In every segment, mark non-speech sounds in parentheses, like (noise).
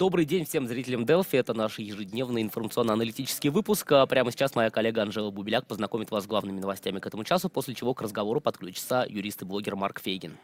Добрый день всем зрителям Делфи. Это наш ежедневный информационно-аналитический выпуск. А Прямо сейчас моя коллега Анжела Бубеляк познакомит вас с главными новостями к этому часу, после чего к разговору подключится юрист и блогер Марк Фейгин.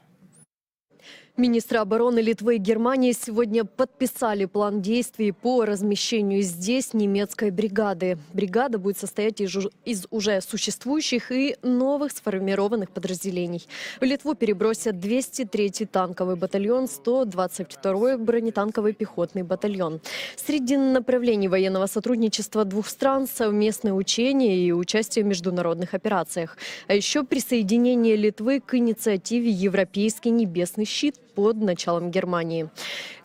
Министры обороны Литвы и Германии сегодня подписали план действий по размещению здесь немецкой бригады. Бригада будет состоять из, уже существующих и новых сформированных подразделений. В Литву перебросят 203-й танковый батальон, 122-й бронетанковый пехотный батальон. Среди направлений военного сотрудничества двух стран совместные учения и участие в международных операциях. А еще присоединение Литвы к инициативе «Европейский небесный щит» под началом Германии.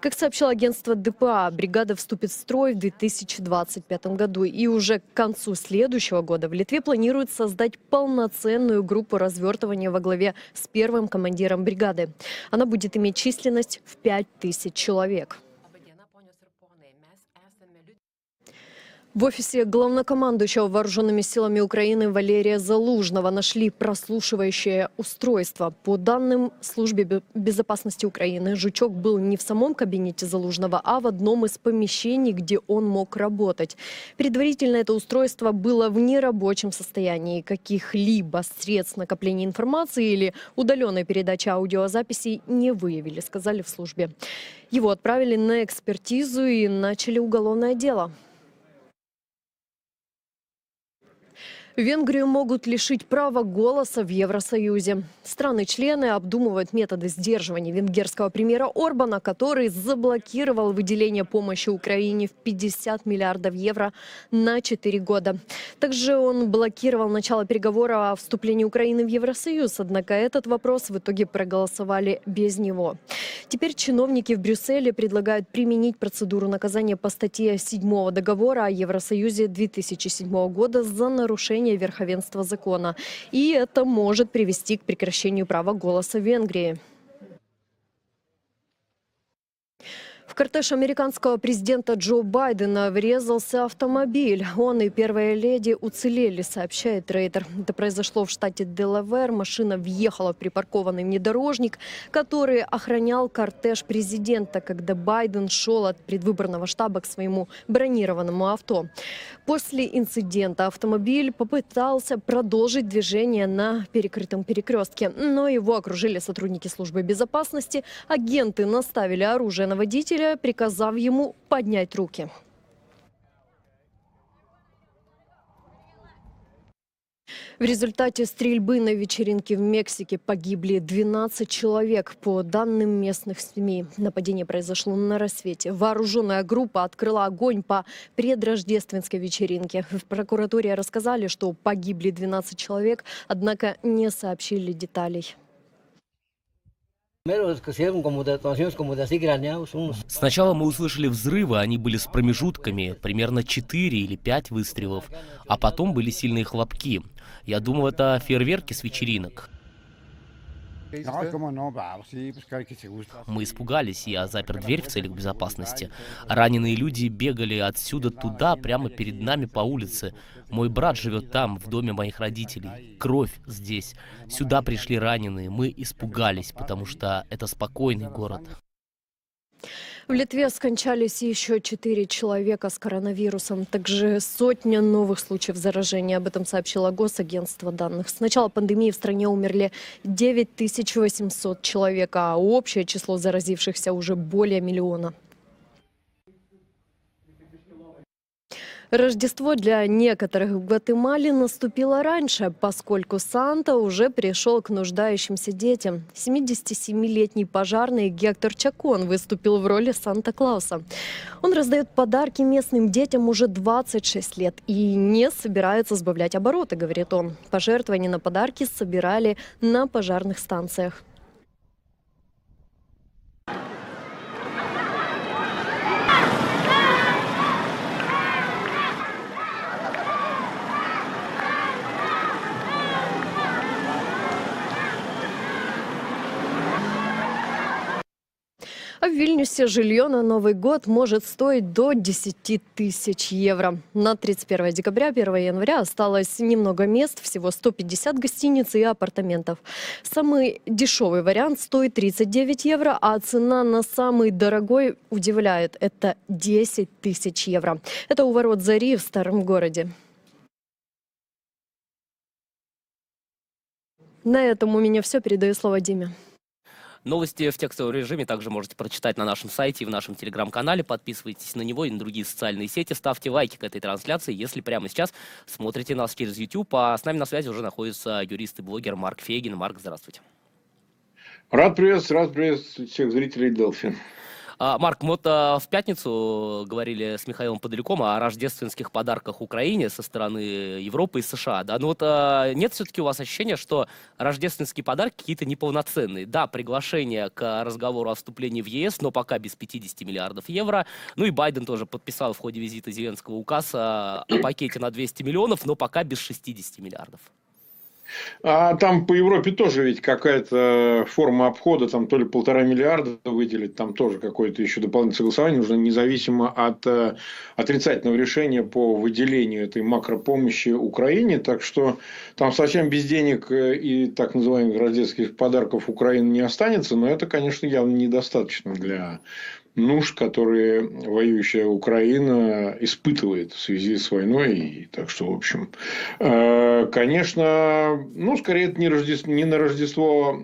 Как сообщило агентство ДПА, бригада вступит в строй в 2025 году. И уже к концу следующего года в Литве планируют создать полноценную группу развертывания во главе с первым командиром бригады. Она будет иметь численность в 5000 человек. В офисе главнокомандующего вооруженными силами Украины Валерия Залужного нашли прослушивающее устройство. По данным службе бе- безопасности Украины, жучок был не в самом кабинете Залужного, а в одном из помещений, где он мог работать. Предварительно это устройство было в нерабочем состоянии. Каких-либо средств накопления информации или удаленной передачи аудиозаписей не выявили, сказали в службе. Его отправили на экспертизу и начали уголовное дело. Венгрию могут лишить права голоса в Евросоюзе. Страны-члены обдумывают методы сдерживания венгерского премьера Орбана, который заблокировал выделение помощи Украине в 50 миллиардов евро на 4 года. Также он блокировал начало переговора о вступлении Украины в Евросоюз, однако этот вопрос в итоге проголосовали без него. Теперь чиновники в Брюсселе предлагают применить процедуру наказания по статье 7 договора о Евросоюзе 2007 года за нарушение верховенства закона. И это может привести к прекращению права голоса в Венгрии. В кортеж американского президента Джо Байдена врезался автомобиль. Он и первая леди уцелели, сообщает Рейтер. Это произошло в штате Делавер. Машина въехала в припаркованный внедорожник, который охранял кортеж президента, когда Байден шел от предвыборного штаба к своему бронированному авто. После инцидента автомобиль попытался продолжить движение на перекрытом перекрестке, но его окружили сотрудники службы безопасности. Агенты наставили оружие на водителя, приказав ему поднять руки. В результате стрельбы на вечеринке в Мексике погибли 12 человек. По данным местных СМИ, нападение произошло на рассвете. Вооруженная группа открыла огонь по предрождественской вечеринке. В прокуратуре рассказали, что погибли 12 человек, однако не сообщили деталей. Сначала мы услышали взрывы, они были с промежутками, примерно 4 или 5 выстрелов, а потом были сильные хлопки. Я думал, это фейерверки с вечеринок. Мы испугались, я запер дверь в целях безопасности. Раненые люди бегали отсюда туда, прямо перед нами по улице. Мой брат живет там, в доме моих родителей. Кровь здесь. Сюда пришли раненые. Мы испугались, потому что это спокойный город. В Литве скончались еще четыре человека с коронавирусом. Также сотня новых случаев заражения. Об этом сообщило Госагентство данных. С начала пандемии в стране умерли 9800 человек, а общее число заразившихся уже более миллиона. Рождество для некоторых в Гватемале наступило раньше, поскольку Санта уже пришел к нуждающимся детям. 77-летний пожарный Гектор Чакон выступил в роли Санта-Клауса. Он раздает подарки местным детям уже 26 лет и не собирается сбавлять обороты, говорит он. Пожертвования на подарки собирали на пожарных станциях. А в Вильнюсе жилье на Новый год может стоить до 10 тысяч евро. На 31 декабря, 1 января осталось немного мест, всего 150 гостиниц и апартаментов. Самый дешевый вариант стоит 39 евро, а цена на самый дорогой удивляет. Это 10 тысяч евро. Это у ворот Зари в старом городе. На этом у меня все. Передаю слово Диме. Новости в текстовом режиме также можете прочитать на нашем сайте и в нашем телеграм-канале. Подписывайтесь на него и на другие социальные сети. Ставьте лайки к этой трансляции, если прямо сейчас смотрите нас через YouTube. А с нами на связи уже находится юрист и блогер Марк Фегин. Марк, здравствуйте. Рад приветствовать, рад приветствовать всех зрителей Делфи. А, Марк, вот а, в пятницу говорили с Михаилом Подаляком о рождественских подарках Украине со стороны Европы и США. Да? Но вот а, нет все-таки у вас ощущения, что рождественские подарки какие-то неполноценные? Да, приглашение к разговору о вступлении в ЕС, но пока без 50 миллиардов евро. Ну и Байден тоже подписал в ходе визита Зеленского указ о пакете на 200 миллионов, но пока без 60 миллиардов. А там по Европе тоже ведь какая-то форма обхода, там то ли полтора миллиарда выделить, там тоже какое-то еще дополнительное согласование нужно, независимо от э, отрицательного решения по выделению этой макропомощи Украине. Так что там совсем без денег э, и так называемых рождественских подарков Украины не останется, но это, конечно, явно недостаточно для нужд, которые воюющая Украина испытывает в связи с войной. И, так что, в общем, э, конечно, ну, скорее, это не, Рождество, не на Рождество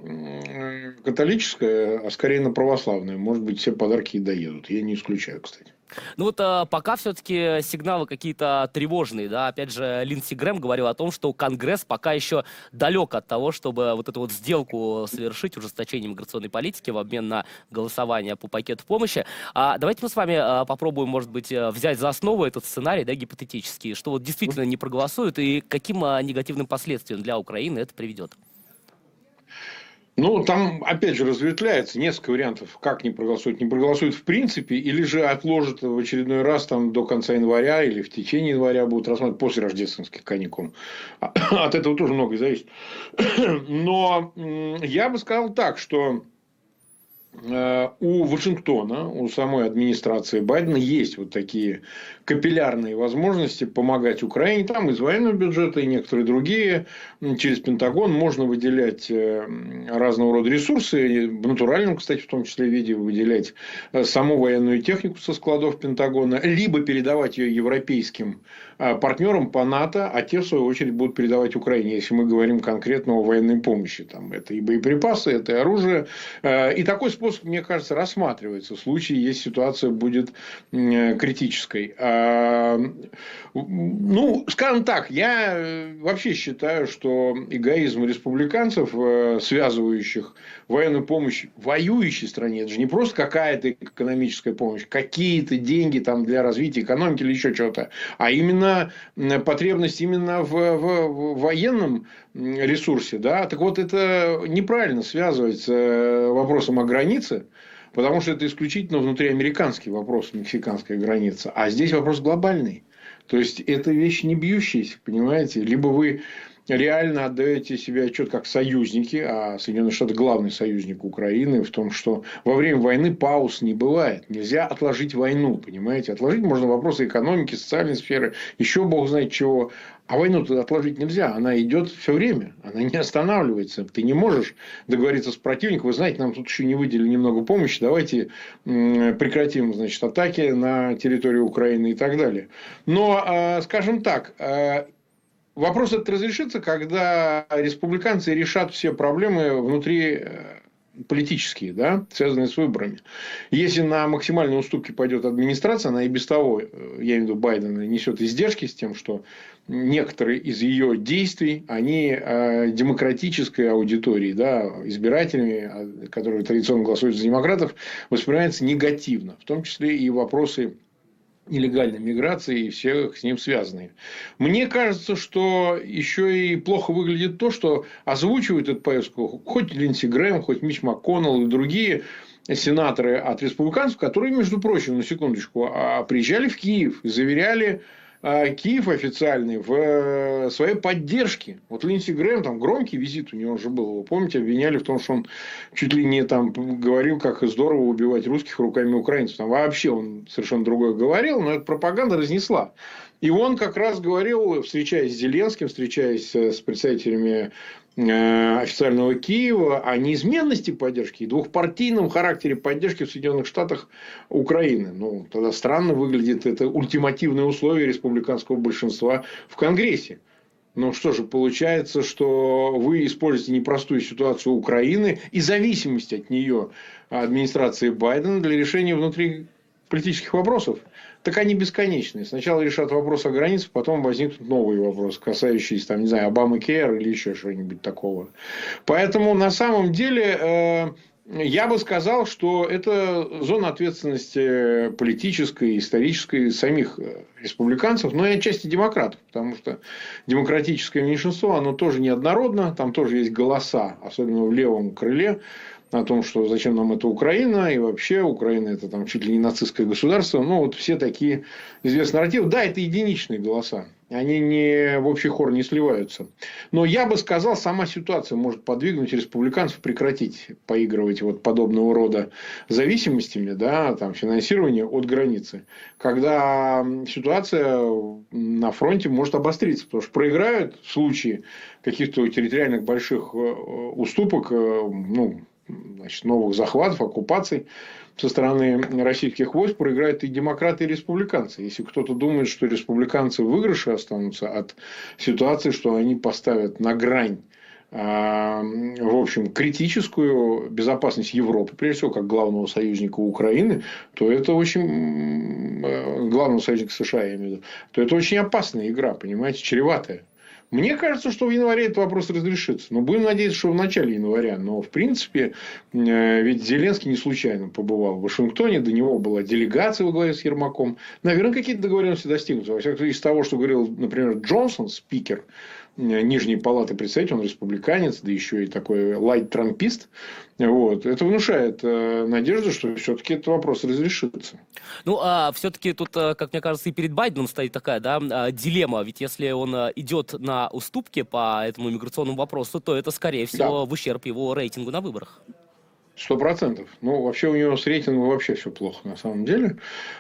католическое, а скорее на православное. Может быть, все подарки и доедут. Я не исключаю, кстати. Ну вот а, пока все-таки сигналы какие-то тревожные, да, опять же, Линдси Грэм говорил о том, что Конгресс пока еще далек от того, чтобы вот эту вот сделку совершить, ужесточение миграционной политики в обмен на голосование по пакету помощи. А давайте мы с вами а, попробуем, может быть, э, взять за основу этот сценарий, да, гипотетический, что вот действительно не проголосуют и каким а, негативным последствиям для Украины это приведет. Ну, там, опять же, разветвляется несколько вариантов, как не проголосуют. Не проголосуют в принципе, или же отложат в очередной раз там, до конца января, или в течение января будут рассматривать после рождественских каникул. От этого тоже многое зависит. Но я бы сказал так, что Э, у Вашингтона, у самой администрации Байдена есть вот такие капиллярные возможности помогать Украине. Там из военного бюджета и некоторые другие. Через Пентагон можно выделять э, разного рода ресурсы. В натуральном, кстати, в том числе виде выделять э, саму военную технику со складов Пентагона. Либо передавать ее европейским партнерам по НАТО, а те, в свою очередь, будут передавать Украине, если мы говорим конкретно о военной помощи. Там это и боеприпасы, это и оружие. И такой способ способ, мне кажется, рассматривается в случае, если ситуация будет критической. Ну, скажем так, я э, вообще считаю, что эгоизм республиканцев, э, связывающих военную помощь воюющей стране, это же не просто какая-то экономическая помощь, какие-то деньги там для развития экономики или еще что-то, а именно потребность именно в, в, в военном ресурсе. Да? Так вот, это неправильно связывать с э, вопросом о границе, потому что это исключительно внутриамериканский вопрос, мексиканская граница. А здесь вопрос глобальный. То есть, это вещь не бьющаяся, понимаете? Либо вы реально отдаете себе отчет как союзники, а Соединенные Штаты главный союзник Украины в том, что во время войны пауз не бывает. Нельзя отложить войну, понимаете? Отложить можно вопросы экономики, социальной сферы, еще бог знает чего. А войну туда отложить нельзя, она идет все время, она не останавливается. Ты не можешь договориться с противником, вы знаете, нам тут еще не выделили немного помощи, давайте прекратим значит, атаки на территорию Украины и так далее. Но, а, скажем так, а, Вопрос этот разрешится, когда республиканцы решат все проблемы внутри э, политические, да, связанные с выборами. Если на максимальные уступки пойдет администрация, она и без того, э, я имею в виду Байдена, несет издержки с тем, что некоторые из ее действий, они э, демократической аудитории, да, избирателями, которые традиционно голосуют за демократов, воспринимаются негативно. В том числе и вопросы нелегальной миграции и всех с ним связанных. Мне кажется, что еще и плохо выглядит то, что озвучивают эту поездку хоть Линдси Грэм, хоть Мич МакКоннелл и другие сенаторы от республиканцев, которые, между прочим, на секундочку, а, приезжали в Киев и заверяли Киев официальный в э, своей поддержке. Вот Линдси Грэм, там громкий визит у него уже был. Вы помните, обвиняли в том, что он чуть ли не там говорил, как здорово убивать русских руками украинцев. Там вообще он совершенно другое говорил, но эта пропаганда разнесла. И он как раз говорил, встречаясь с Зеленским, встречаясь с представителями Э, официального Киева о неизменности поддержки и двухпартийном характере поддержки в Соединенных Штатах Украины. Ну, тогда странно выглядит это ультимативное условие республиканского большинства в Конгрессе. Ну что же, получается, что вы используете непростую ситуацию Украины и зависимость от нее администрации Байдена для решения внутриполитических вопросов так они бесконечные. Сначала решат вопрос о границах, потом возникнут новые вопросы, касающиеся, там, не знаю, Обамы Кейр или еще чего-нибудь такого. Поэтому, на самом деле, э, я бы сказал, что это зона ответственности политической, исторической самих э, республиканцев, но и отчасти демократов, потому что демократическое меньшинство, оно тоже неоднородно, там тоже есть голоса, особенно в левом крыле, о том, что зачем нам эта Украина, и вообще Украина это там чуть ли не нацистское государство. Ну, вот все такие известные нарративы. Да, это единичные голоса. Они не в общий хор не сливаются. Но я бы сказал, сама ситуация может подвигнуть республиканцев прекратить поигрывать вот подобного рода зависимостями, да, там, финансирования от границы. Когда ситуация на фронте может обостриться. Потому что проиграют в случае каких-то территориальных больших э, уступок, э, ну, значит, новых захватов, оккупаций со стороны российских войск проиграют и демократы, и республиканцы. Если кто-то думает, что республиканцы в выигрыше останутся от ситуации, что они поставят на грань а, в общем, критическую безопасность Европы, прежде всего, как главного союзника Украины, то это очень главного союзника США, я имею в виду, то это очень опасная игра, понимаете, чреватая. Мне кажется, что в январе этот вопрос разрешится. Но будем надеяться, что в начале января. Но, в принципе, э, ведь Зеленский не случайно побывал в Вашингтоне. До него была делегация во главе с Ермаком. Наверное, какие-то договоренности достигнуты. Во всяком случае, из того, что говорил, например, Джонсон, спикер Нижней палаты представителей, он республиканец, да еще и такой лайт-трампист. Вот. Это внушает э, надежду, что все-таки этот вопрос разрешится. Ну, а все-таки тут, э, как мне кажется, и перед Байденом стоит такая да, а, дилемма. Ведь если он э, идет на уступки по этому миграционному вопросу, то это, скорее всего, да. в ущерб его рейтингу на выборах. Сто процентов. Ну, вообще у него с рейтингом вообще все плохо, на самом деле.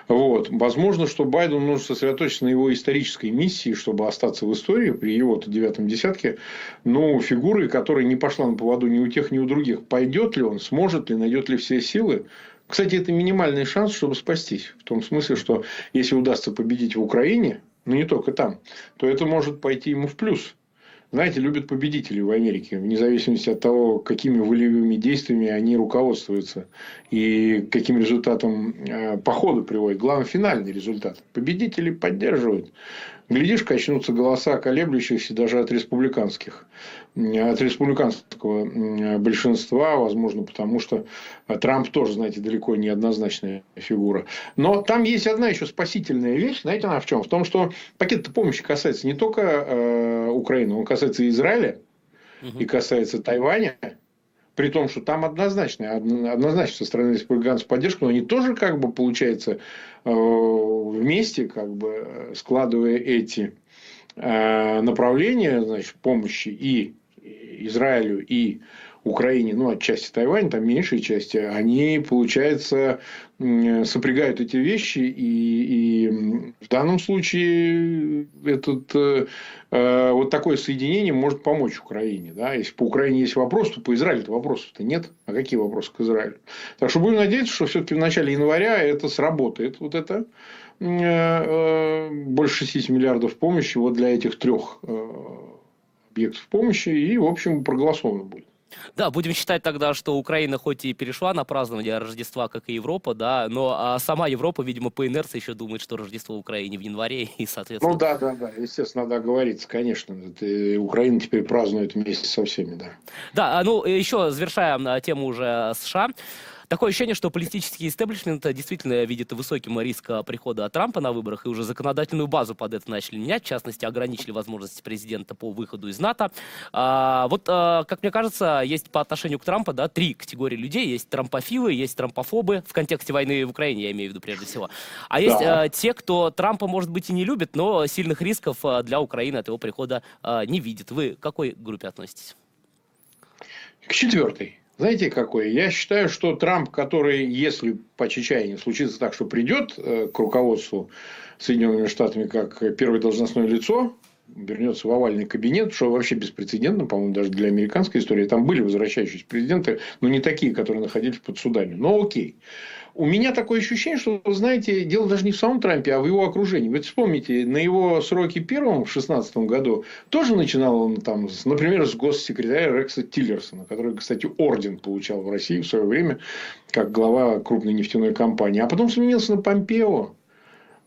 Вот. Возможно, что Байдену нужно сосредоточиться на его исторической миссии, чтобы остаться в истории при его-то девятом десятке. Ну, фигуры, которая не пошла на поводу ни у тех, ни у других. Пойдет ли он, сможет ли, найдет ли все силы. Кстати, это минимальный шанс, чтобы спастись. В том смысле, что если удастся победить в Украине, но не только там, то это может пойти ему в плюс знаете, любят победителей в Америке, вне зависимости от того, какими волевыми действиями они руководствуются и каким результатом э, по ходу приводят. Главный финальный результат. Победители поддерживают. Глядишь, качнутся голоса колеблющихся даже от республиканских, от республиканского большинства, возможно, потому что Трамп тоже, знаете, далеко не однозначная фигура. Но там есть одна еще спасительная вещь, знаете, она в чем? В том, что пакет помощи касается не только э, Украины, он касается и Израиля, угу. и касается Тайваня, при том, что там однозначно, однозначно со стороны республиканцев поддержка, но они тоже, как бы, получается, э, вместе, как бы, складывая эти э, направления, значит, помощи и Израилю, и Украине, ну, отчасти Тайвань, там меньшей части, они, получается, сопрягают эти вещи, и, и в данном случае этот, э, э, вот такое соединение может помочь Украине. Да? Если по Украине есть вопрос, то по Израилю-то вопросов-то нет. А какие вопросы к Израилю? Так что будем надеяться, что все-таки в начале января это сработает. Вот это э, э, больше 60 миллиардов помощи вот для этих трех э, объектов помощи, и, в общем, проголосовано будет. Да, будем считать тогда, что Украина хоть и перешла на празднование Рождества, как и Европа, да, но а сама Европа, видимо, по инерции еще думает, что Рождество в Украине в январе, (laughs) и, соответственно... Ну да, да, да, естественно, надо говориться, конечно. Это Украина теперь празднует вместе со всеми, да. Да, а, ну, еще завершая тему уже США, Такое ощущение, что политический истеблишмент действительно видит высоким риск прихода Трампа на выборах, и уже законодательную базу под это начали менять, в частности, ограничили возможности президента по выходу из НАТО. А, вот, а, как мне кажется, есть по отношению к Трампу, да, три категории людей. Есть трампофилы, есть трампофобы, в контексте войны в Украине, я имею в виду прежде всего. А есть Да. а, те, кто Трампа, может быть, и не любит, но сильных рисков а, для Украины от его прихода а, не видит. Вы к какой группе относитесь? К четвертой. Знаете, какой? Я считаю, что Трамп, который, если по чечаянию случится так, что придет э, к руководству Соединенными Штатами как первое должностное лицо, вернется в овальный кабинет, что вообще беспрецедентно, по-моему, даже для американской истории. Там были возвращающиеся президенты, но не такие, которые находились под судами. Но окей. У меня такое ощущение, что, вы знаете, дело даже не в самом Трампе, а в его окружении. Вы вспомните, на его сроке первом в 2016 году тоже начинал он там, например, с госсекретаря Рекса Тиллерсона, который, кстати, орден получал в России в свое время, как глава крупной нефтяной компании. А потом сменился на Помпео.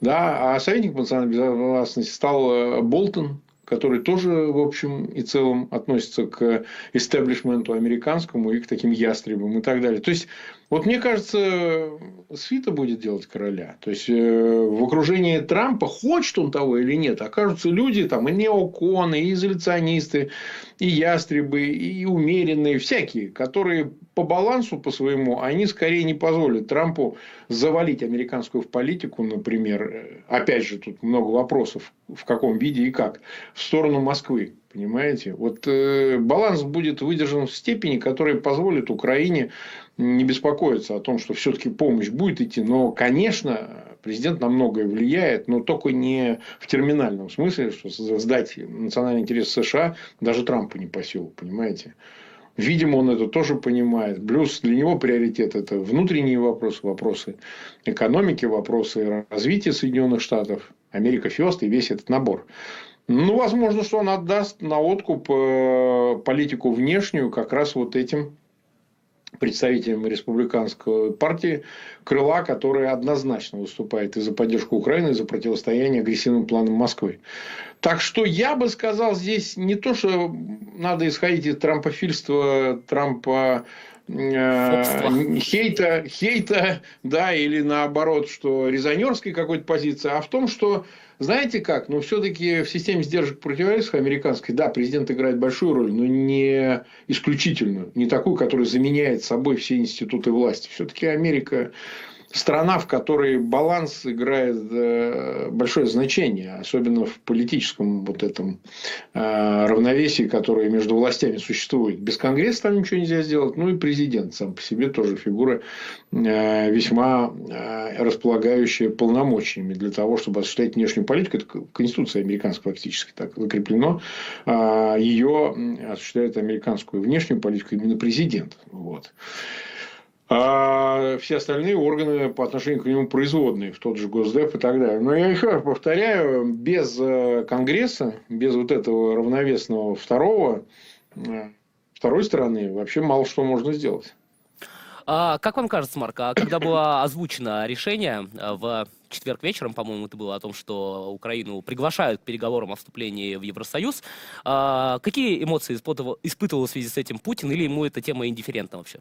Да, а советник по национальной безопасности стал э, Болтон, который тоже, в общем и целом, относится к истеблишменту американскому и к таким ястребам и так далее. То есть, вот мне кажется, свита будет делать короля. То есть, э, в окружении Трампа, хочет он того или нет, окажутся люди, там, и неоконы, и изоляционисты, и ястребы, и умеренные, всякие, которые по балансу по своему, они скорее не позволят Трампу завалить американскую политику, например. Э, Опять же, тут много вопросов, в каком виде и как, в сторону Москвы. Понимаете? Вот э, баланс будет выдержан в степени, которая позволит Украине не беспокоиться о том, что все-таки помощь будет идти. Но, конечно, президент на многое влияет, но только не в терминальном смысле, что сдать национальный интерес США даже Трампу не по силу, понимаете? Видимо, он это тоже понимает. Плюс для него приоритет – это внутренние вопросы, вопросы экономики, вопросы развития Соединенных Штатов, Америка Фест и весь этот набор. Ну, возможно, что он отдаст на откуп э, политику внешнюю как раз вот этим представителям республиканской партии крыла, которая однозначно выступает и за поддержку Украины, и за противостояние агрессивным планам Москвы. Так что я бы сказал здесь не то, что надо исходить из трампофильства, Трампа э, хейта, хейта, да, или наоборот, что резонерской какой-то позиции, а в том, что знаете как, но все-таки в системе сдержек противовесов американской, да, президент играет большую роль, но не исключительную, не такую, которая заменяет собой все институты власти. Все-таки Америка страна, в которой баланс играет э, большое значение, особенно в политическом вот этом э, равновесии, которое между властями существует. Без Конгресса там ничего нельзя сделать, ну и президент сам по себе тоже фигура э, весьма располагающая полномочиями для того, чтобы осуществлять внешнюю политику. Это Конституция американская фактически так закреплено. Ее осуществляет американскую внешнюю политику именно президент. Вот а все остальные органы по отношению к нему производные, в тот же Госдеп и так далее. Но я еще раз повторяю, без Конгресса, без вот этого равновесного второго, второй стороны вообще мало что можно сделать. А, как вам кажется, Марк, а когда было озвучено решение в четверг вечером, по-моему, это было о том, что Украину приглашают к переговорам о вступлении в Евросоюз, а, какие эмоции испытывал, испытывал в связи с этим Путин, или ему эта тема индифферентна вообще?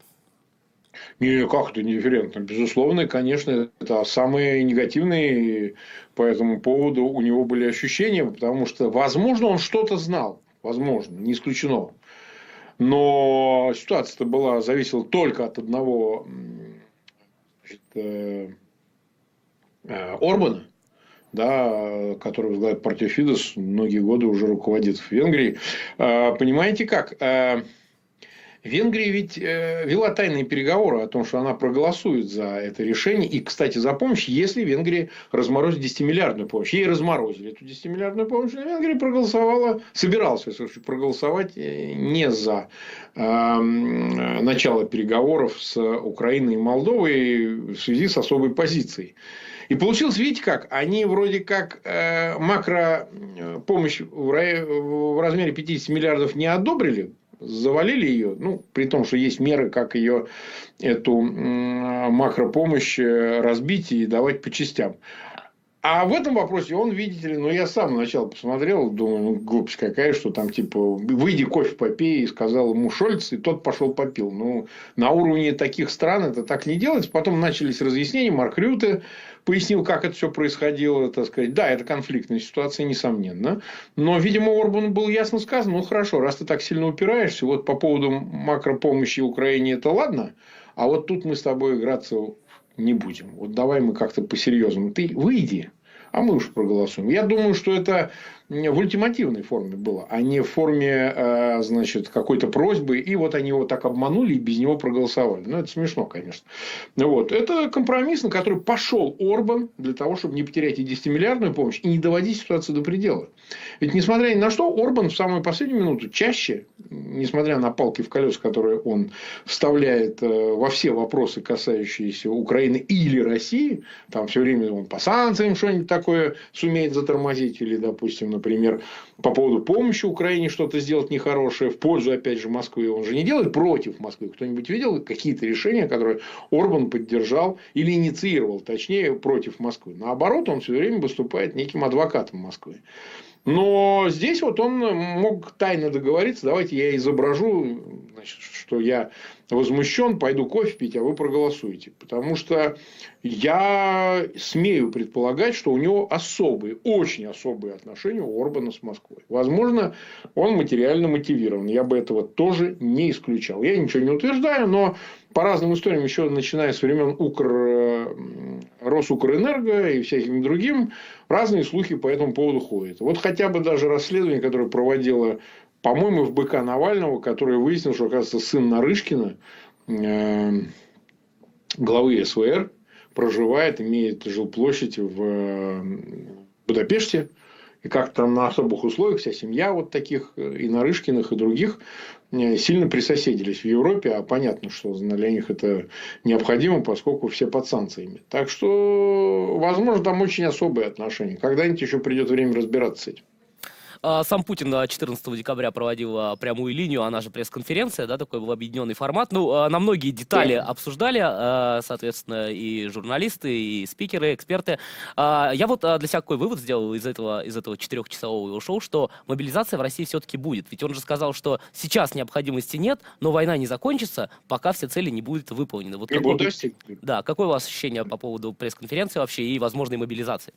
Не, как это недифферентно? Безусловно, конечно, это самые негативные по этому поводу у него были ощущения, потому что, возможно, он что-то знал. Возможно, не исключено. Но ситуация-то была, зависела только от одного значит, э, э, Орбана, да, который возглавляет партию Фидес, многие годы уже руководит в Венгрии. Э, понимаете как? Венгрия ведь э, вела тайные переговоры о том, что она проголосует за это решение. И, кстати, за помощь, если Венгрия разморозит 10-миллиардную помощь. Ей разморозили эту 10-миллиардную помощь, а Венгрия проголосовала, собиралась проголосовать э, не за э, начало переговоров с Украиной и Молдовой в связи с особой позицией. И получилось, видите как, они вроде как э, макро помощь в, в размере 50 миллиардов не одобрили, завалили ее, ну, при том, что есть меры, как ее, эту макропомощь разбить и давать по частям. А в этом вопросе он, видите ли, ну, я сам сначала посмотрел, думаю, ну, глупость какая, что там, типа, выйди кофе попей, и сказал ему Шольц, и тот пошел попил. Ну, на уровне таких стран это так не делается. Потом начались разъяснения, Марк Рюте пояснил, как это все происходило, так сказать. Да, это конфликтная ситуация, несомненно. Но, видимо, Орбану было ясно сказано, ну, хорошо, раз ты так сильно упираешься, вот по поводу макропомощи Украине это ладно, а вот тут мы с тобой играться не будем. Вот давай мы как-то по-серьезному. Ты выйди, а мы уж проголосуем. Я думаю, что это в ультимативной форме было, а не в форме, э, значит, какой-то просьбы. И вот они его так обманули и без него проголосовали. Ну, это смешно, конечно. Вот. Это компромисс, на который пошел Орбан для того, чтобы не потерять и 10-миллиардную помощь и не доводить ситуацию до предела. Ведь, несмотря ни на что, Орбан в самую последнюю минуту чаще, несмотря на палки в колеса, которые он вставляет э, во все вопросы, касающиеся Украины или России, там все время он по санкциям что-нибудь такое сумеет затормозить, или, допустим, например, по поводу помощи Украине что-то сделать нехорошее в пользу, опять же, Москвы. Он же не делает против Москвы. Кто-нибудь видел какие-то решения, которые Орбан поддержал или инициировал, точнее, против Москвы? Наоборот, он все время выступает неким адвокатом Москвы. Но здесь вот он мог тайно договориться, давайте я изображу, значит, что я возмущен, пойду кофе пить, а вы проголосуете. Потому что я смею предполагать, что у него особые, очень особые отношения у Орбана с Москвой. Возможно, он материально мотивирован. Я бы этого тоже не исключал. Я ничего не утверждаю, но по разным историям, еще начиная с времен Укр... Э, Росукрэнерго и всяким другим, разные слухи по этому поводу ходят. Вот хотя бы даже расследование, которое проводила, по-моему, в БК Навального, которое выяснило, что, оказывается, сын Нарышкина, э, главы СВР, проживает, имеет жилплощадь в э, Будапеште. И как там на особых условиях вся семья вот таких и Нарышкиных, и других Э, сильно присоседились в Европе, а понятно, что для них это необходимо, поскольку все под санкциями. Так что, возможно, там очень особые отношения. Когда-нибудь еще придет время разбираться с этим. А, сам Путин 14 декабря проводил а, прямую линию, она же пресс-конференция, да, такой был объединенный формат. Ну, а, на многие детали да. обсуждали, соответственно, и журналисты, и спикеры, эксперты. Я вот для себя какой вывод сделал из этого, из этого четырехчасового шоу, что мобилизация в России все-таки будет. Ведь он же сказал, что сейчас необходимости нет, но война не закончится, пока все цели не будут выполнены. Вот не какой, Да, какое у вас ощущение по поводу пресс-конференции вообще и возможной мобилизации?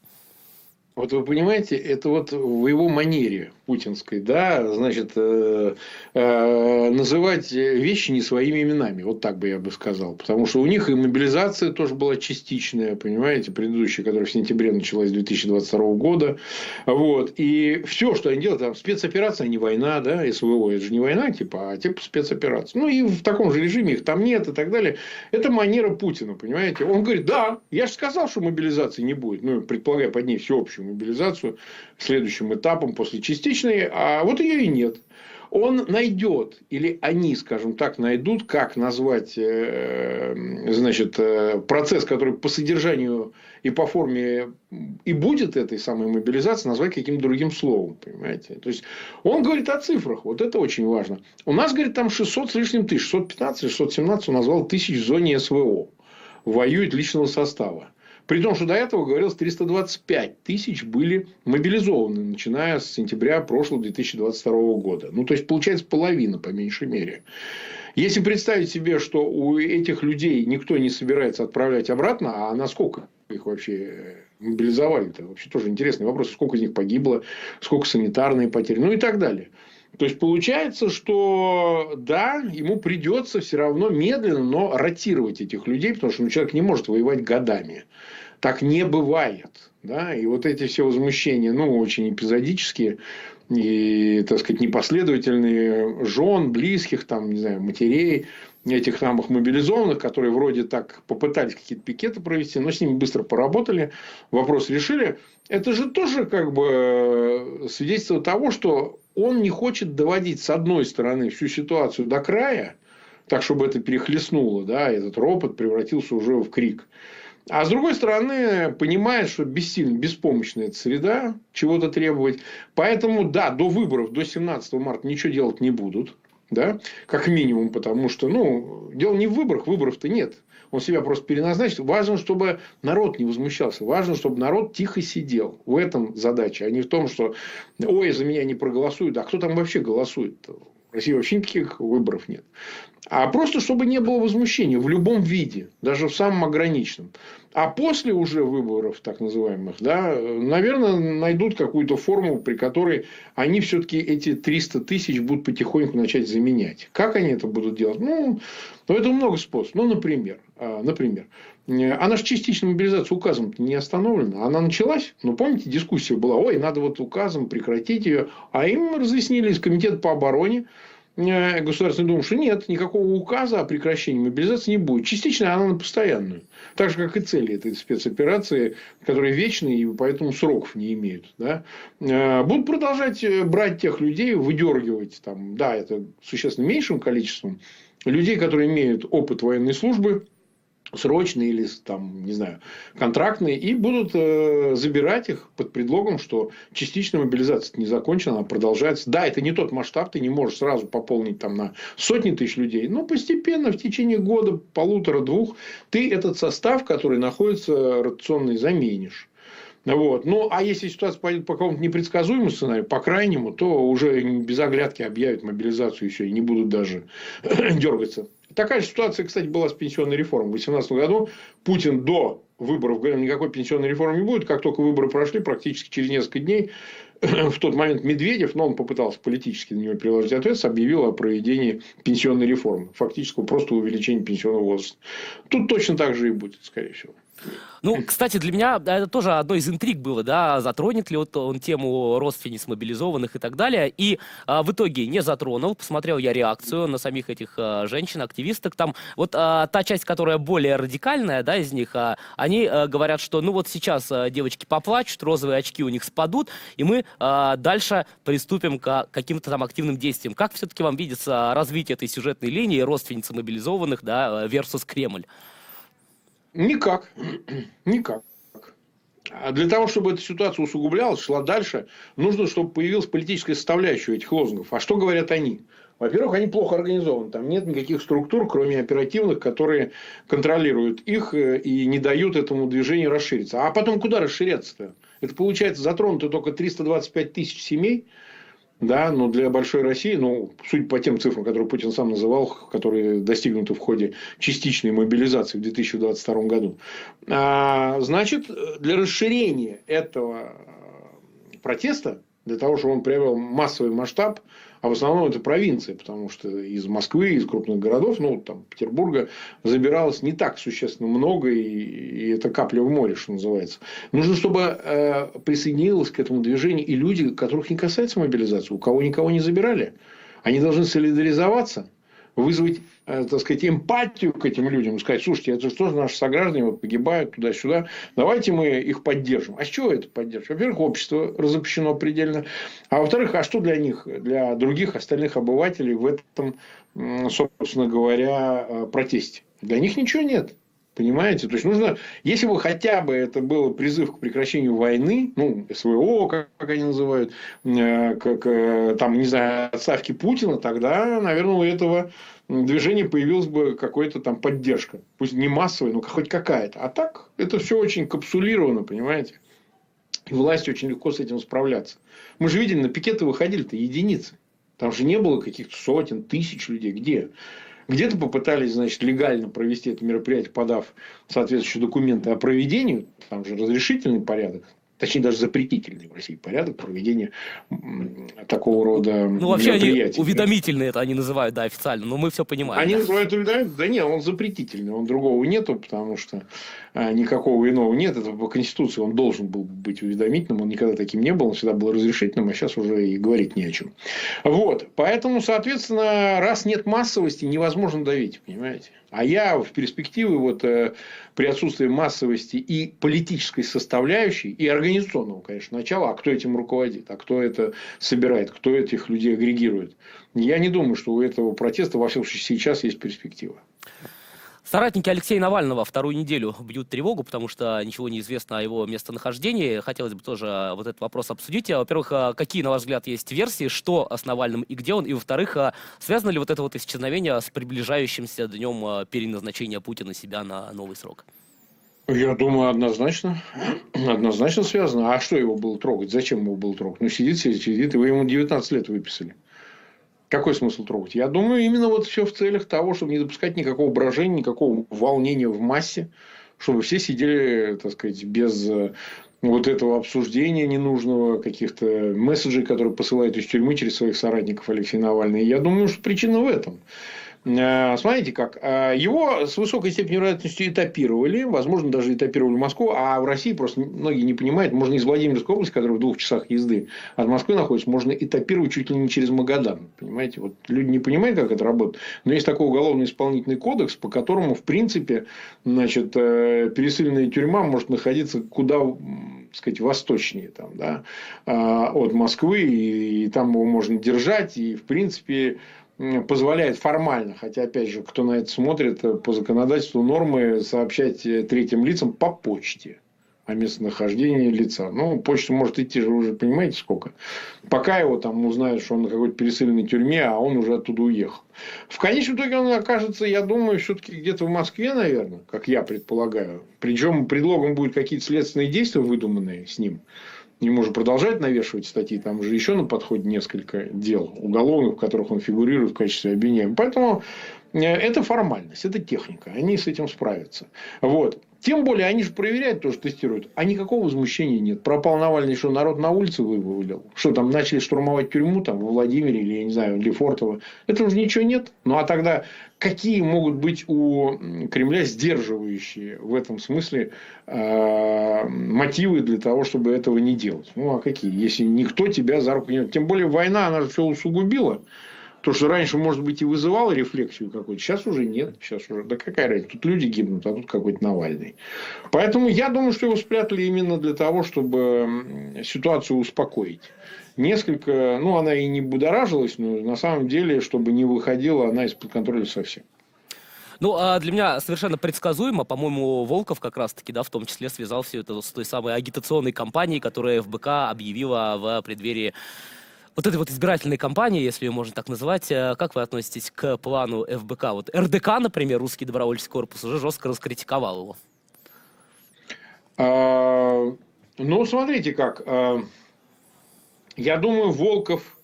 Вот вы понимаете, это вот в его манере путинской, да, значит, э, э, называть вещи не своими именами, вот так бы я бы сказал. Потому что у них и мобилизация тоже была частичная, понимаете, предыдущая, которая в сентябре началась 2022 года. Вот. И все, что они делают, там спецоперация, а не война, да, СВО, это же не война, типа, а типа спецоперация. Ну, и в таком же режиме их там нет и так далее. Это манера Путина, понимаете. Он говорит, да, я же сказал, что мобилизации не будет. Ну, предполагая под ней всеобщую мобилизацию следующим этапом после частичной, а вот ее и нет. Он найдет, или они, скажем так, найдут, как назвать э, значит, э, процесс, который по содержанию и по форме и будет этой самой мобилизации, назвать каким-то другим словом. Понимаете? То есть, он говорит о цифрах. Вот это очень важно. У нас, говорит, там 600 с лишним тысяч. 615 617 он назвал тысяч в зоне СВО. Воюет личного состава. При том, что до этого говорилось 325 тысяч были мобилизованы, начиная с сентября прошлого 2022 года. Ну, то есть, получается половина, по меньшей мере. Если представить себе, что у этих людей никто не собирается отправлять обратно, а насколько их вообще мобилизовали-то? Вообще тоже интересный вопрос. Сколько из них погибло, сколько санитарные потери, ну и так далее. То есть получается, что да, ему придется все равно медленно, но ротировать этих людей, потому что ну, человек не может воевать годами. Так не бывает. Да? И вот эти все возмущения, ну, очень эпизодические и, так сказать, непоследовательные жен, близких, там, не знаю, матерей, этих самых мобилизованных, которые вроде так попытались какие-то пикеты провести, но с ними быстро поработали, вопрос решили. Это же тоже как бы свидетельство того, что он не хочет доводить, с одной стороны, всю ситуацию до края, так, чтобы это перехлестнуло, да, этот ропот превратился уже в крик. А с другой стороны, понимает, что бессильно, беспомощная эта среда, чего-то требовать. Поэтому, да, до выборов, до 17 марта ничего делать не будут. Да, как минимум, потому что, ну, дело не в выборах, выборов-то нет. Он себя просто переназначит. Важно, чтобы народ не возмущался. Важно, чтобы народ тихо сидел. В этом задача, а не в том, что, ой, за меня не проголосуют. А кто там вообще голосует? В России вообще никаких выборов нет. А просто, чтобы не было возмущения в любом виде, даже в самом ограниченном. А после уже выборов, так называемых, да, наверное, найдут какую-то форму, при которой они все-таки эти 300 тысяч будут потихоньку начать заменять. Как они это будут делать? Ну, ну это много способов. Ну, например, а, например, она же частичная мобилизация указом не остановлена. Она началась, но помните, дискуссия была, ой, надо вот указом прекратить ее. А им разъяснили из комитета по обороне, Э, Государственной Думы, что нет, никакого указа о прекращении мобилизации не будет. Частично она на постоянную. Так же, как и цели этой спецоперации, которые вечные и поэтому сроков не имеют. Да? Э, будут продолжать э, брать тех людей, выдергивать, там, да, это существенно меньшим количеством людей, которые имеют опыт военной службы, срочные или там, не знаю, контрактные, и будут э, забирать их под предлогом, что частичная мобилизация не закончена, она продолжается. Да, это не тот масштаб, ты не можешь сразу пополнить там на сотни тысяч людей, но постепенно в течение года, полутора-двух, ты этот состав, который находится ротационный, заменишь. Вот. Ну, а если ситуация пойдет по какому-то непредсказуемому сценарию, по крайнему, то уже без оглядки объявят мобилизацию еще и не будут даже (clears throat) дергаться. Такая же ситуация, кстати, была с пенсионной реформой. В 2018 году Путин до выборов говорил, никакой пенсионной реформы не будет. Как только выборы прошли, практически через несколько дней, (clears throat) в тот момент Медведев, но он попытался политически на него приложить ответственность, объявил о проведении пенсионной реформы. Фактически просто увеличения пенсионного возраста. Тут точно так же и будет, скорее всего. Ну, кстати, для меня это тоже одно из интриг было, да, затронет ли вот он тему родственниц мобилизованных и так далее. И а, в итоге не затронул. Посмотрел я реакцию на самих этих а, женщин, активисток. Там вот а, та часть, которая более радикальная, да, из них, а, они а, говорят, что ну вот сейчас а, девочки поплачут, розовые очки у них спадут, и мы а, дальше приступим к каким-то там активным действиям. Как все-таки вам видится развитие этой сюжетной линии родственницы мобилизованных, да, versus Кремль? Никак. (clears throat) Никак. А для того, чтобы эта ситуация усугублялась, шла дальше, нужно, чтобы появилась политическая составляющая этих лозунгов. А что говорят они? Во-первых, они плохо организованы. Там нет никаких структур, кроме оперативных, которые контролируют их э, и не дают этому движению расшириться. А потом куда расширяться-то? Это получается затронуто только 325 тысяч семей. Да, но для большой России, ну, судя по тем цифрам, которые Путин сам называл, которые достигнуты в ходе частичной мобилизации в 2022 году, а, значит, для расширения этого протеста, для того, чтобы он приобрел массовый масштаб, а в основном это провинция, потому что из Москвы, из крупных городов, ну, там, Петербурга забиралось не так существенно много, и, и это капля в море, что называется. Нужно, чтобы э, присоединилось к этому движению и люди, которых не касается мобилизации, у кого никого не забирали. Они должны солидаризоваться вызвать, э, так сказать, эмпатию к этим людям, сказать, слушайте, это же тоже наши сограждане вот погибают туда-сюда, давайте мы их поддержим. А с чего это поддержим? Во-первых, общество разобщено предельно, а во-вторых, а что для них, для других остальных обывателей в этом, собственно говоря, э, протесте? Для них ничего нет. Понимаете? То есть нужно, если бы хотя бы это был призыв к прекращению войны, ну, СВО, как, они называют, как, э, там, не знаю, отставки Путина, тогда, наверное, у этого движения появилась бы какая-то там поддержка. Пусть не массовая, но хоть какая-то. А так, это все очень капсулировано, понимаете? И власть очень легко с этим справляться. Мы же видели, на пикеты выходили-то единицы. Там же не было каких-то сотен, тысяч людей. Где? Где-то попытались, значит, легально провести это мероприятие, подав соответствующие документы о проведении, там же разрешительный порядок, точнее даже запретительный в России порядок проведения такого рода Ну, вообще они уведомительные это они называют, да, официально, но мы все понимаем. Они да. называют уведомительный, да нет, он запретительный, он другого нету, потому что а, никакого иного нет, это по Конституции он должен был быть уведомительным, он никогда таким не был, он всегда был разрешительным, а сейчас уже и говорить не о чем. Вот, поэтому, соответственно, раз нет массовости, невозможно давить, понимаете? А я в перспективе вот э, при отсутствии массовости и политической составляющей, и организационного, конечно, начала, а кто этим руководит, а кто это собирает, кто этих людей агрегирует. Я не думаю, что у этого протеста, во всяком случае, сейчас есть перспектива. Соратники Алексея Навального вторую неделю бьют тревогу, потому что ничего не известно о его местонахождении. Хотелось бы тоже вот этот вопрос обсудить. Во-первых, а какие, на ваш взгляд, есть версии, что с Навальным и где он? И, во-вторых, а связано ли вот это вот исчезновение с приближающимся днем а, переназначения Путина себя на новый срок? Я думаю, однозначно. (clears throat) Однозначно связано. А что его было трогать? Зачем его было трогать? Ну, сидит, сидит, сидит. Его ему 19 лет выписали. Какой смысл трогать? Я думаю, именно вот все в целях того, чтобы не допускать никакого брожения, никакого волнения в массе, чтобы все сидели, так сказать, без э, вот этого обсуждения ненужного, каких-то месседжей, которые посылают из тюрьмы через своих соратников Алексей Навальный. Я думаю, что причина в этом. Э, смотрите как. Э, его с высокой степенью вероятности этапировали. Возможно, даже этапировали Москву. А в России просто многие не понимают. Можно из Владимирской области, которая в двух часах езды от Москвы находится, можно этапировать чуть ли не через Магадан. Понимаете? Вот люди не понимают, как это работает. Но есть такой уголовно-исполнительный кодекс, по которому, в принципе, значит, э, пересыльная тюрьма может находиться куда так сказать, восточнее там, да, от Москвы, и, и там его можно держать, и, в принципе, позволяет формально, хотя, опять же, кто на это смотрит, э, по законодательству нормы сообщать э, третьим лицам по почте о местонахождении лица. Ну, почта может идти же, вы же понимаете, сколько. Пока его там узнают, что он на какой-то пересыльной тюрьме, а он уже оттуда уехал. В конечном итоге он окажется, я думаю, все-таки где-то в Москве, наверное, как я предполагаю. Причем предлогом будут какие-то следственные действия, выдуманные с ним. Ему же продолжают навешивать статьи, там же еще на подходе несколько дел уголовных, в которых он фигурирует в качестве обвиняемого. Поэтому э, это формальность, это техника, они с этим справятся. Вот. Тем более, они же проверяют, тоже тестируют. А никакого возмущения нет. Пропал Навальный, что народ на улице вывалил. Что там, начали штурмовать тюрьму там, в Владимире или, я не знаю, Лефортово. Это уже ничего нет. Ну, а тогда какие могут быть у Кремля сдерживающие в этом смысле э, мотивы для того, чтобы этого не делать? Ну, а какие? Если никто тебя за руку не... Тем более, война, она же все усугубила. То, что раньше, может быть, и вызывало рефлексию какую-то, сейчас уже нет. Сейчас уже, да какая разница, тут люди гибнут, а тут какой-то Навальный. Поэтому я думаю, что его спрятали именно для того, чтобы ситуацию успокоить. Несколько, ну, она и не будоражилась, но на самом деле, чтобы не выходила она из-под контроля совсем. Ну, а для меня совершенно предсказуемо, по-моему, Волков как раз-таки, да, в том числе связал все это с той самой агитационной кампанией, которая ФБК объявила в преддверии вот этой вот избирательной кампании, если ее можно так называть, э, как вы относитесь к плану ФБК? Вот РДК, например, Русский добровольческий корпус, уже жестко раскритиковал его. А, ну, смотрите как. А, я думаю, Волков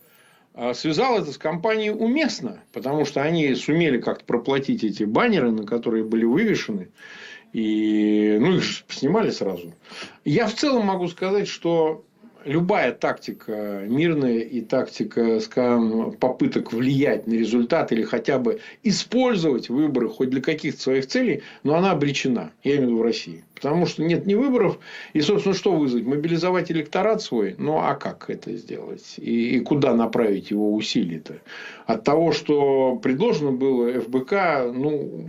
а, связал это с компанией уместно, потому что они сумели как-то проплатить эти баннеры, на которые были вывешены. И, ну, их же снимали сразу. Я в целом могу сказать, что любая тактика мирная и тактика, скажем, попыток влиять на результат или хотя бы использовать выборы хоть для каких-то своих целей, но она обречена, я имею в виду в России. Потому что нет ни выборов, и, собственно, что вызвать? Мобилизовать электорат свой? Ну, а как это сделать? И, и куда направить его усилия-то? От того, что предложено было ФБК, ну,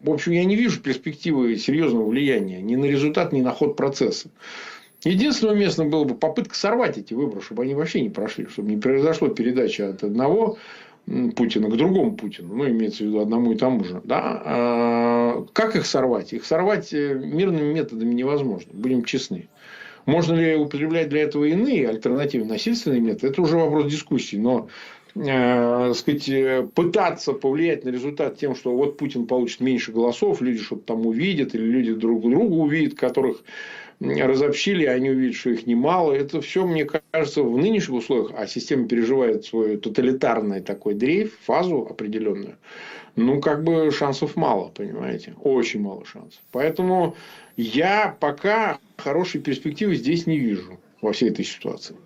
в общем, я не вижу перспективы серьезного влияния ни на результат, ни на ход процесса. Единственное уместно было бы попытка сорвать эти выборы, чтобы они вообще не прошли, чтобы не произошло передача от одного Путина к другому Путину, ну, имеется в виду одному и тому же. Да? А как их сорвать? Их сорвать э, мирными методами невозможно, будем честны. Можно ли употреблять для этого иные альтернативы, насильственные методы? Это уже вопрос дискуссии. Но э, сказать, э, пытаться повлиять на результат тем, что вот Путин получит меньше голосов, люди что-то там увидят, или люди друг друга увидят, которых разобщили, они увидят, что их немало. Это все, мне кажется, в нынешних условиях, а система переживает свой тоталитарный такой дрейф, фазу определенную, ну, как бы шансов мало, понимаете? Очень мало шансов. Поэтому я пока хорошей перспективы здесь не вижу во всей этой ситуации.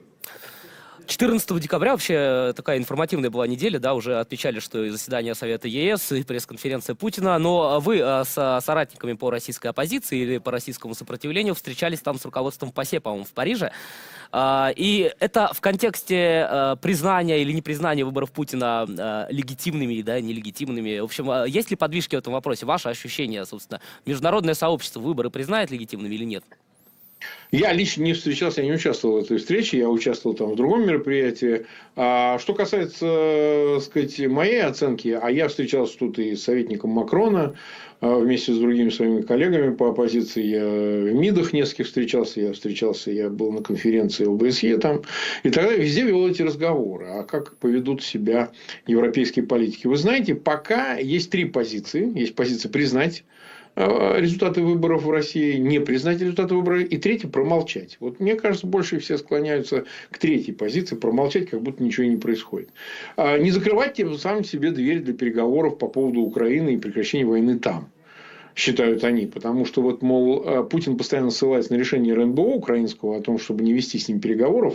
14 декабря вообще такая информативная была неделя, да, уже отмечали, что и заседание Совета ЕС, и пресс-конференция Путина, но вы э, с соратниками по российской оппозиции или по российскому сопротивлению встречались там с руководством ПАСЕ, по-моему, в Париже, а, и это в контексте э, признания или непризнания выборов Путина э, легитимными, да, нелегитимными. В общем, есть ли подвижки в этом вопросе? Ваше ощущение, собственно, международное сообщество выборы признает легитимными или нет? Я лично не встречался, я не участвовал в этой встрече, я участвовал там в другом мероприятии. А что касается, так сказать, моей оценки, а я встречался тут и с советником Макрона, а, вместе с другими своими коллегами по оппозиции. Я в МИДах нескольких встречался, я встречался, я был на конференции ОБСЕ там. И тогда везде вел эти разговоры. А как поведут себя европейские политики? Вы знаете, пока есть три позиции. Есть позиция признать Э, результаты выборов в России, не признать результаты выборов, и третье – промолчать. Вот мне кажется, больше все склоняются к третьей позиции – промолчать, как будто ничего не происходит. А не закрывать тем самым себе дверь для переговоров по поводу Украины и прекращения войны там считают они. Потому что, вот, мол, э, Путин постоянно ссылается на решение РНБО украинского о том, чтобы не вести с ним переговоров.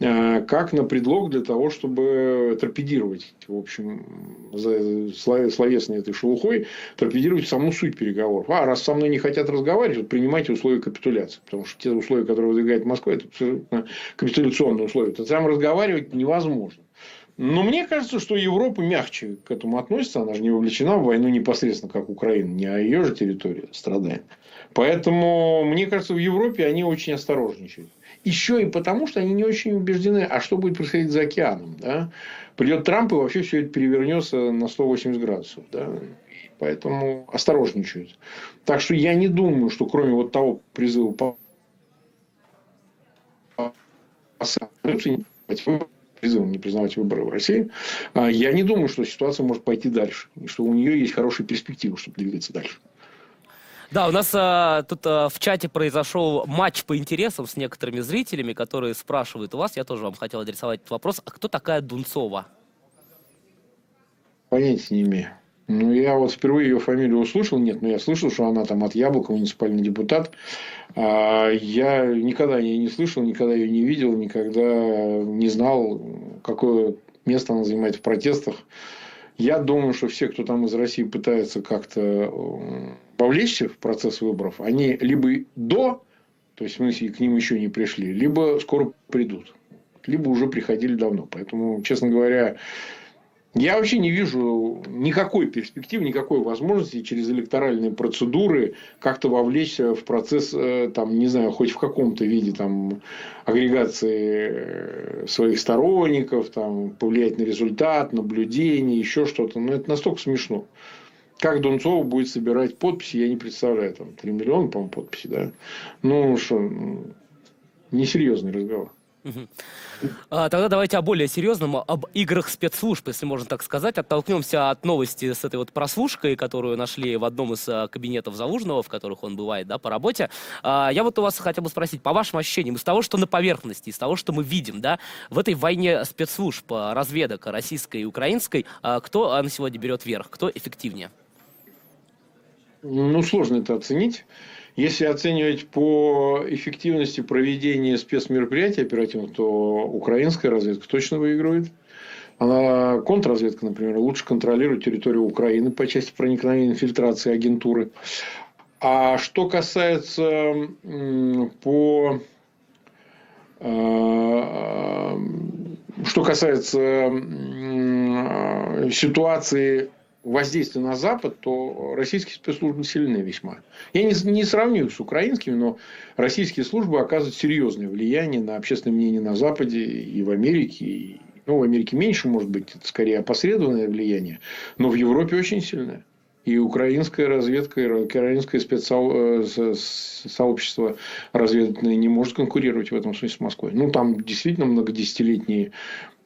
Э, как на предлог для того, чтобы торпедировать, в общем, словесной этой шелухой, торпедировать саму суть переговоров. А раз со мной не хотят разговаривать, принимайте условия капитуляции. Потому что те условия, которые выдвигает Москва, это абсолютно капитуляционные условия. То там разговаривать невозможно. Но мне кажется, что Европа мягче к этому относится. Она же не вовлечена в войну непосредственно, как Украина. Не о ее же территории страдает. Поэтому, мне кажется, в Европе они очень осторожничают. Еще и потому, что они не очень убеждены, а что будет происходить за океаном. Да? Придет Трамп, и вообще все это перевернется на 180 градусов. Да? Поэтому осторожничают. Так что я не думаю, что кроме вот того призыва призывом не признавать выборы в России, а я не думаю, что ситуация может пойти дальше. И что у нее есть хорошие перспективы, чтобы двигаться дальше. Да, у нас а, тут а, в чате произошел матч по интересам с некоторыми зрителями, которые спрашивают у вас, я тоже вам хотел адресовать этот вопрос, а кто такая Дунцова? Понятия не имею. Ну, я вот впервые ее фамилию услышал. Нет, но я слышал, что она там от Яблока, муниципальный депутат. А я никогда ее не слышал, никогда ее не видел, никогда не знал, какое место она занимает в протестах. Я думаю, что все, кто там из России пытается как-то повлечься в процесс выборов, они либо до, то есть смысле к ним еще не пришли, либо скоро придут, либо уже приходили давно. Поэтому, честно говоря, я вообще не вижу никакой перспективы, никакой возможности через электоральные процедуры как-то вовлечься в процесс, э, там, не знаю, хоть в каком-то виде там, агрегации э, своих сторонников, там, повлиять на результат, наблюдение, еще что-то. Но это настолько смешно. Как Дунцова будет собирать подписи, я не представляю. Там 3 миллиона, по-моему, подписей, да? Ну, что, несерьезный разговор. А, тогда давайте о более серьезном, об играх спецслужб, если можно так сказать. Оттолкнемся от новости с этой вот прослушкой, которую нашли в одном из а, кабинетов Залужного, в которых он бывает, да, по работе. А, я вот у вас хотел бы спросить, по вашим ощущениям, из того, что на поверхности, из того, что мы видим, да, в этой войне спецслужб, разведок российской и украинской, кто на сегодня берет верх, кто эффективнее? Ну, сложно это оценить. Если оценивать по эффективности проведения спецмероприятий оперативных, то украинская разведка точно выигрывает. Она, контрразведка, например, лучше контролирует территорию Украины по части проникновения инфильтрации агентуры. А что касается по э, что касается ситуации воздействие на Запад, то российские спецслужбы сильны весьма. Я не, не сравню с украинскими, но российские службы оказывают серьезное влияние на общественное мнение на Западе и в Америке. И, ну, в Америке меньше, может быть, это скорее опосредованное влияние, но в Европе очень сильное. И украинская разведка, и украинское спецсообщество разведывательное не может конкурировать в этом смысле с Москвой. Ну, там действительно многодесятилетние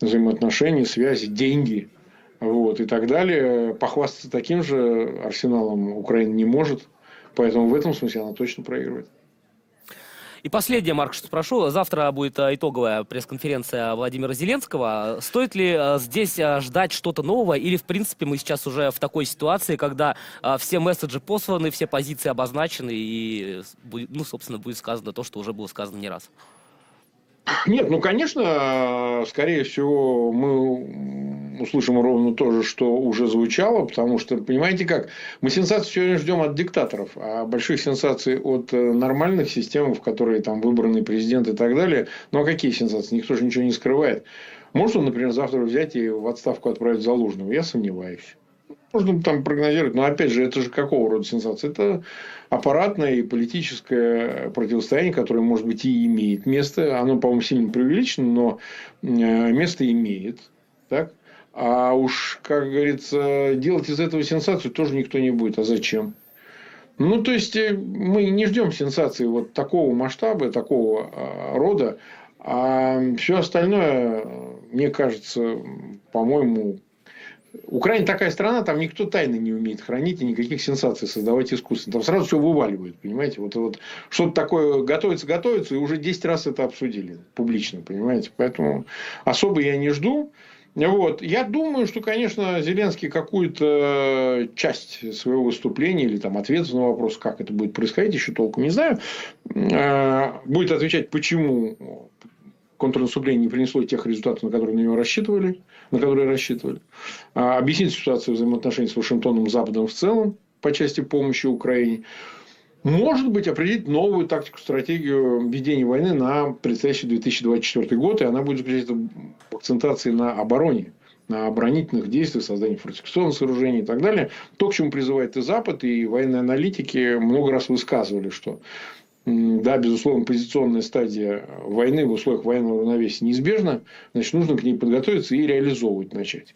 взаимоотношения, связи, деньги – вот, и так далее. Похвастаться таким же арсеналом Украина не может. Поэтому в этом смысле она точно проигрывает. И последнее, Марк, что спрошу. Завтра будет э, итоговая пресс-конференция Владимира Зеленского. Стоит ли э, здесь э, ждать что-то нового? Или, в принципе, мы сейчас уже в такой ситуации, когда все месседжи посланы, все позиции обозначены, и, ну, собственно, будет сказано то, что уже было сказано не раз? Нет, ну, конечно, скорее всего, мы услышим ровно то же, что уже звучало, потому что, понимаете как, мы сенсаций сегодня ждем от диктаторов, а больших сенсаций от э, нормальных систем, в которые там выбранный президент и так далее. Ну, а какие сенсации? Никто же ничего не скрывает. Может он, например, завтра взять и в отставку отправить Залужного? Я сомневаюсь. Можно там прогнозировать, но опять же, это же какого рода сенсация? Это аппаратное и политическое противостояние, которое, может быть, и имеет место. Оно, по-моему, сильно преувеличено, но э, место имеет. Так? А уж, как говорится, делать из этого сенсацию тоже никто не будет. А зачем? Ну, то есть, э, мы не ждем сенсации вот такого масштаба, такого э, рода. А все остальное, мне кажется, по-моему, Украина такая страна, там никто тайны не умеет хранить и никаких сенсаций создавать искусственно. Там сразу все вываливают, понимаете? Вот, вот что-то такое готовится, готовится, и уже 10 раз это обсудили публично, понимаете? Поэтому особо я не жду. Вот. Я думаю, что, конечно, Зеленский какую-то часть своего выступления или там ответ на вопрос, как это будет происходить, еще толком не знаю, э, будет отвечать, почему контрнаступление не принесло тех результатов, на которые на него рассчитывали, на которые рассчитывали. А, объяснить ситуацию взаимоотношений с Вашингтоном Западом в целом по части помощи Украине. Может быть, определить новую тактику, стратегию ведения войны на предстоящий 2024 год. И она будет заключаться в акцентации на обороне на оборонительных действиях, создании фортификационных сооружений и так далее. То, к чему призывает и Запад, и военные аналитики много раз высказывали, что да, безусловно, позиционная стадия войны в условиях военного равновесия неизбежна, значит, нужно к ней подготовиться и реализовывать начать.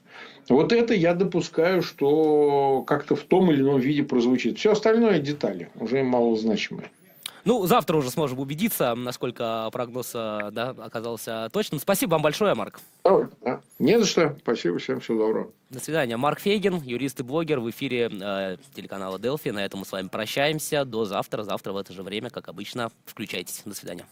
Вот это я допускаю, что как-то в том или ином виде прозвучит. Все остальное детали, уже малозначимые. Ну, завтра уже сможем убедиться, насколько прогноз э, да, оказался точным. Спасибо вам большое, Марк. Не за что. Спасибо всем, всего доброго. До свидания. Марк Фейгин, юрист и блогер в эфире э, телеканала Делфи. На этом мы с вами прощаемся. До завтра. Завтра в это же время, как обычно. Включайтесь. До свидания.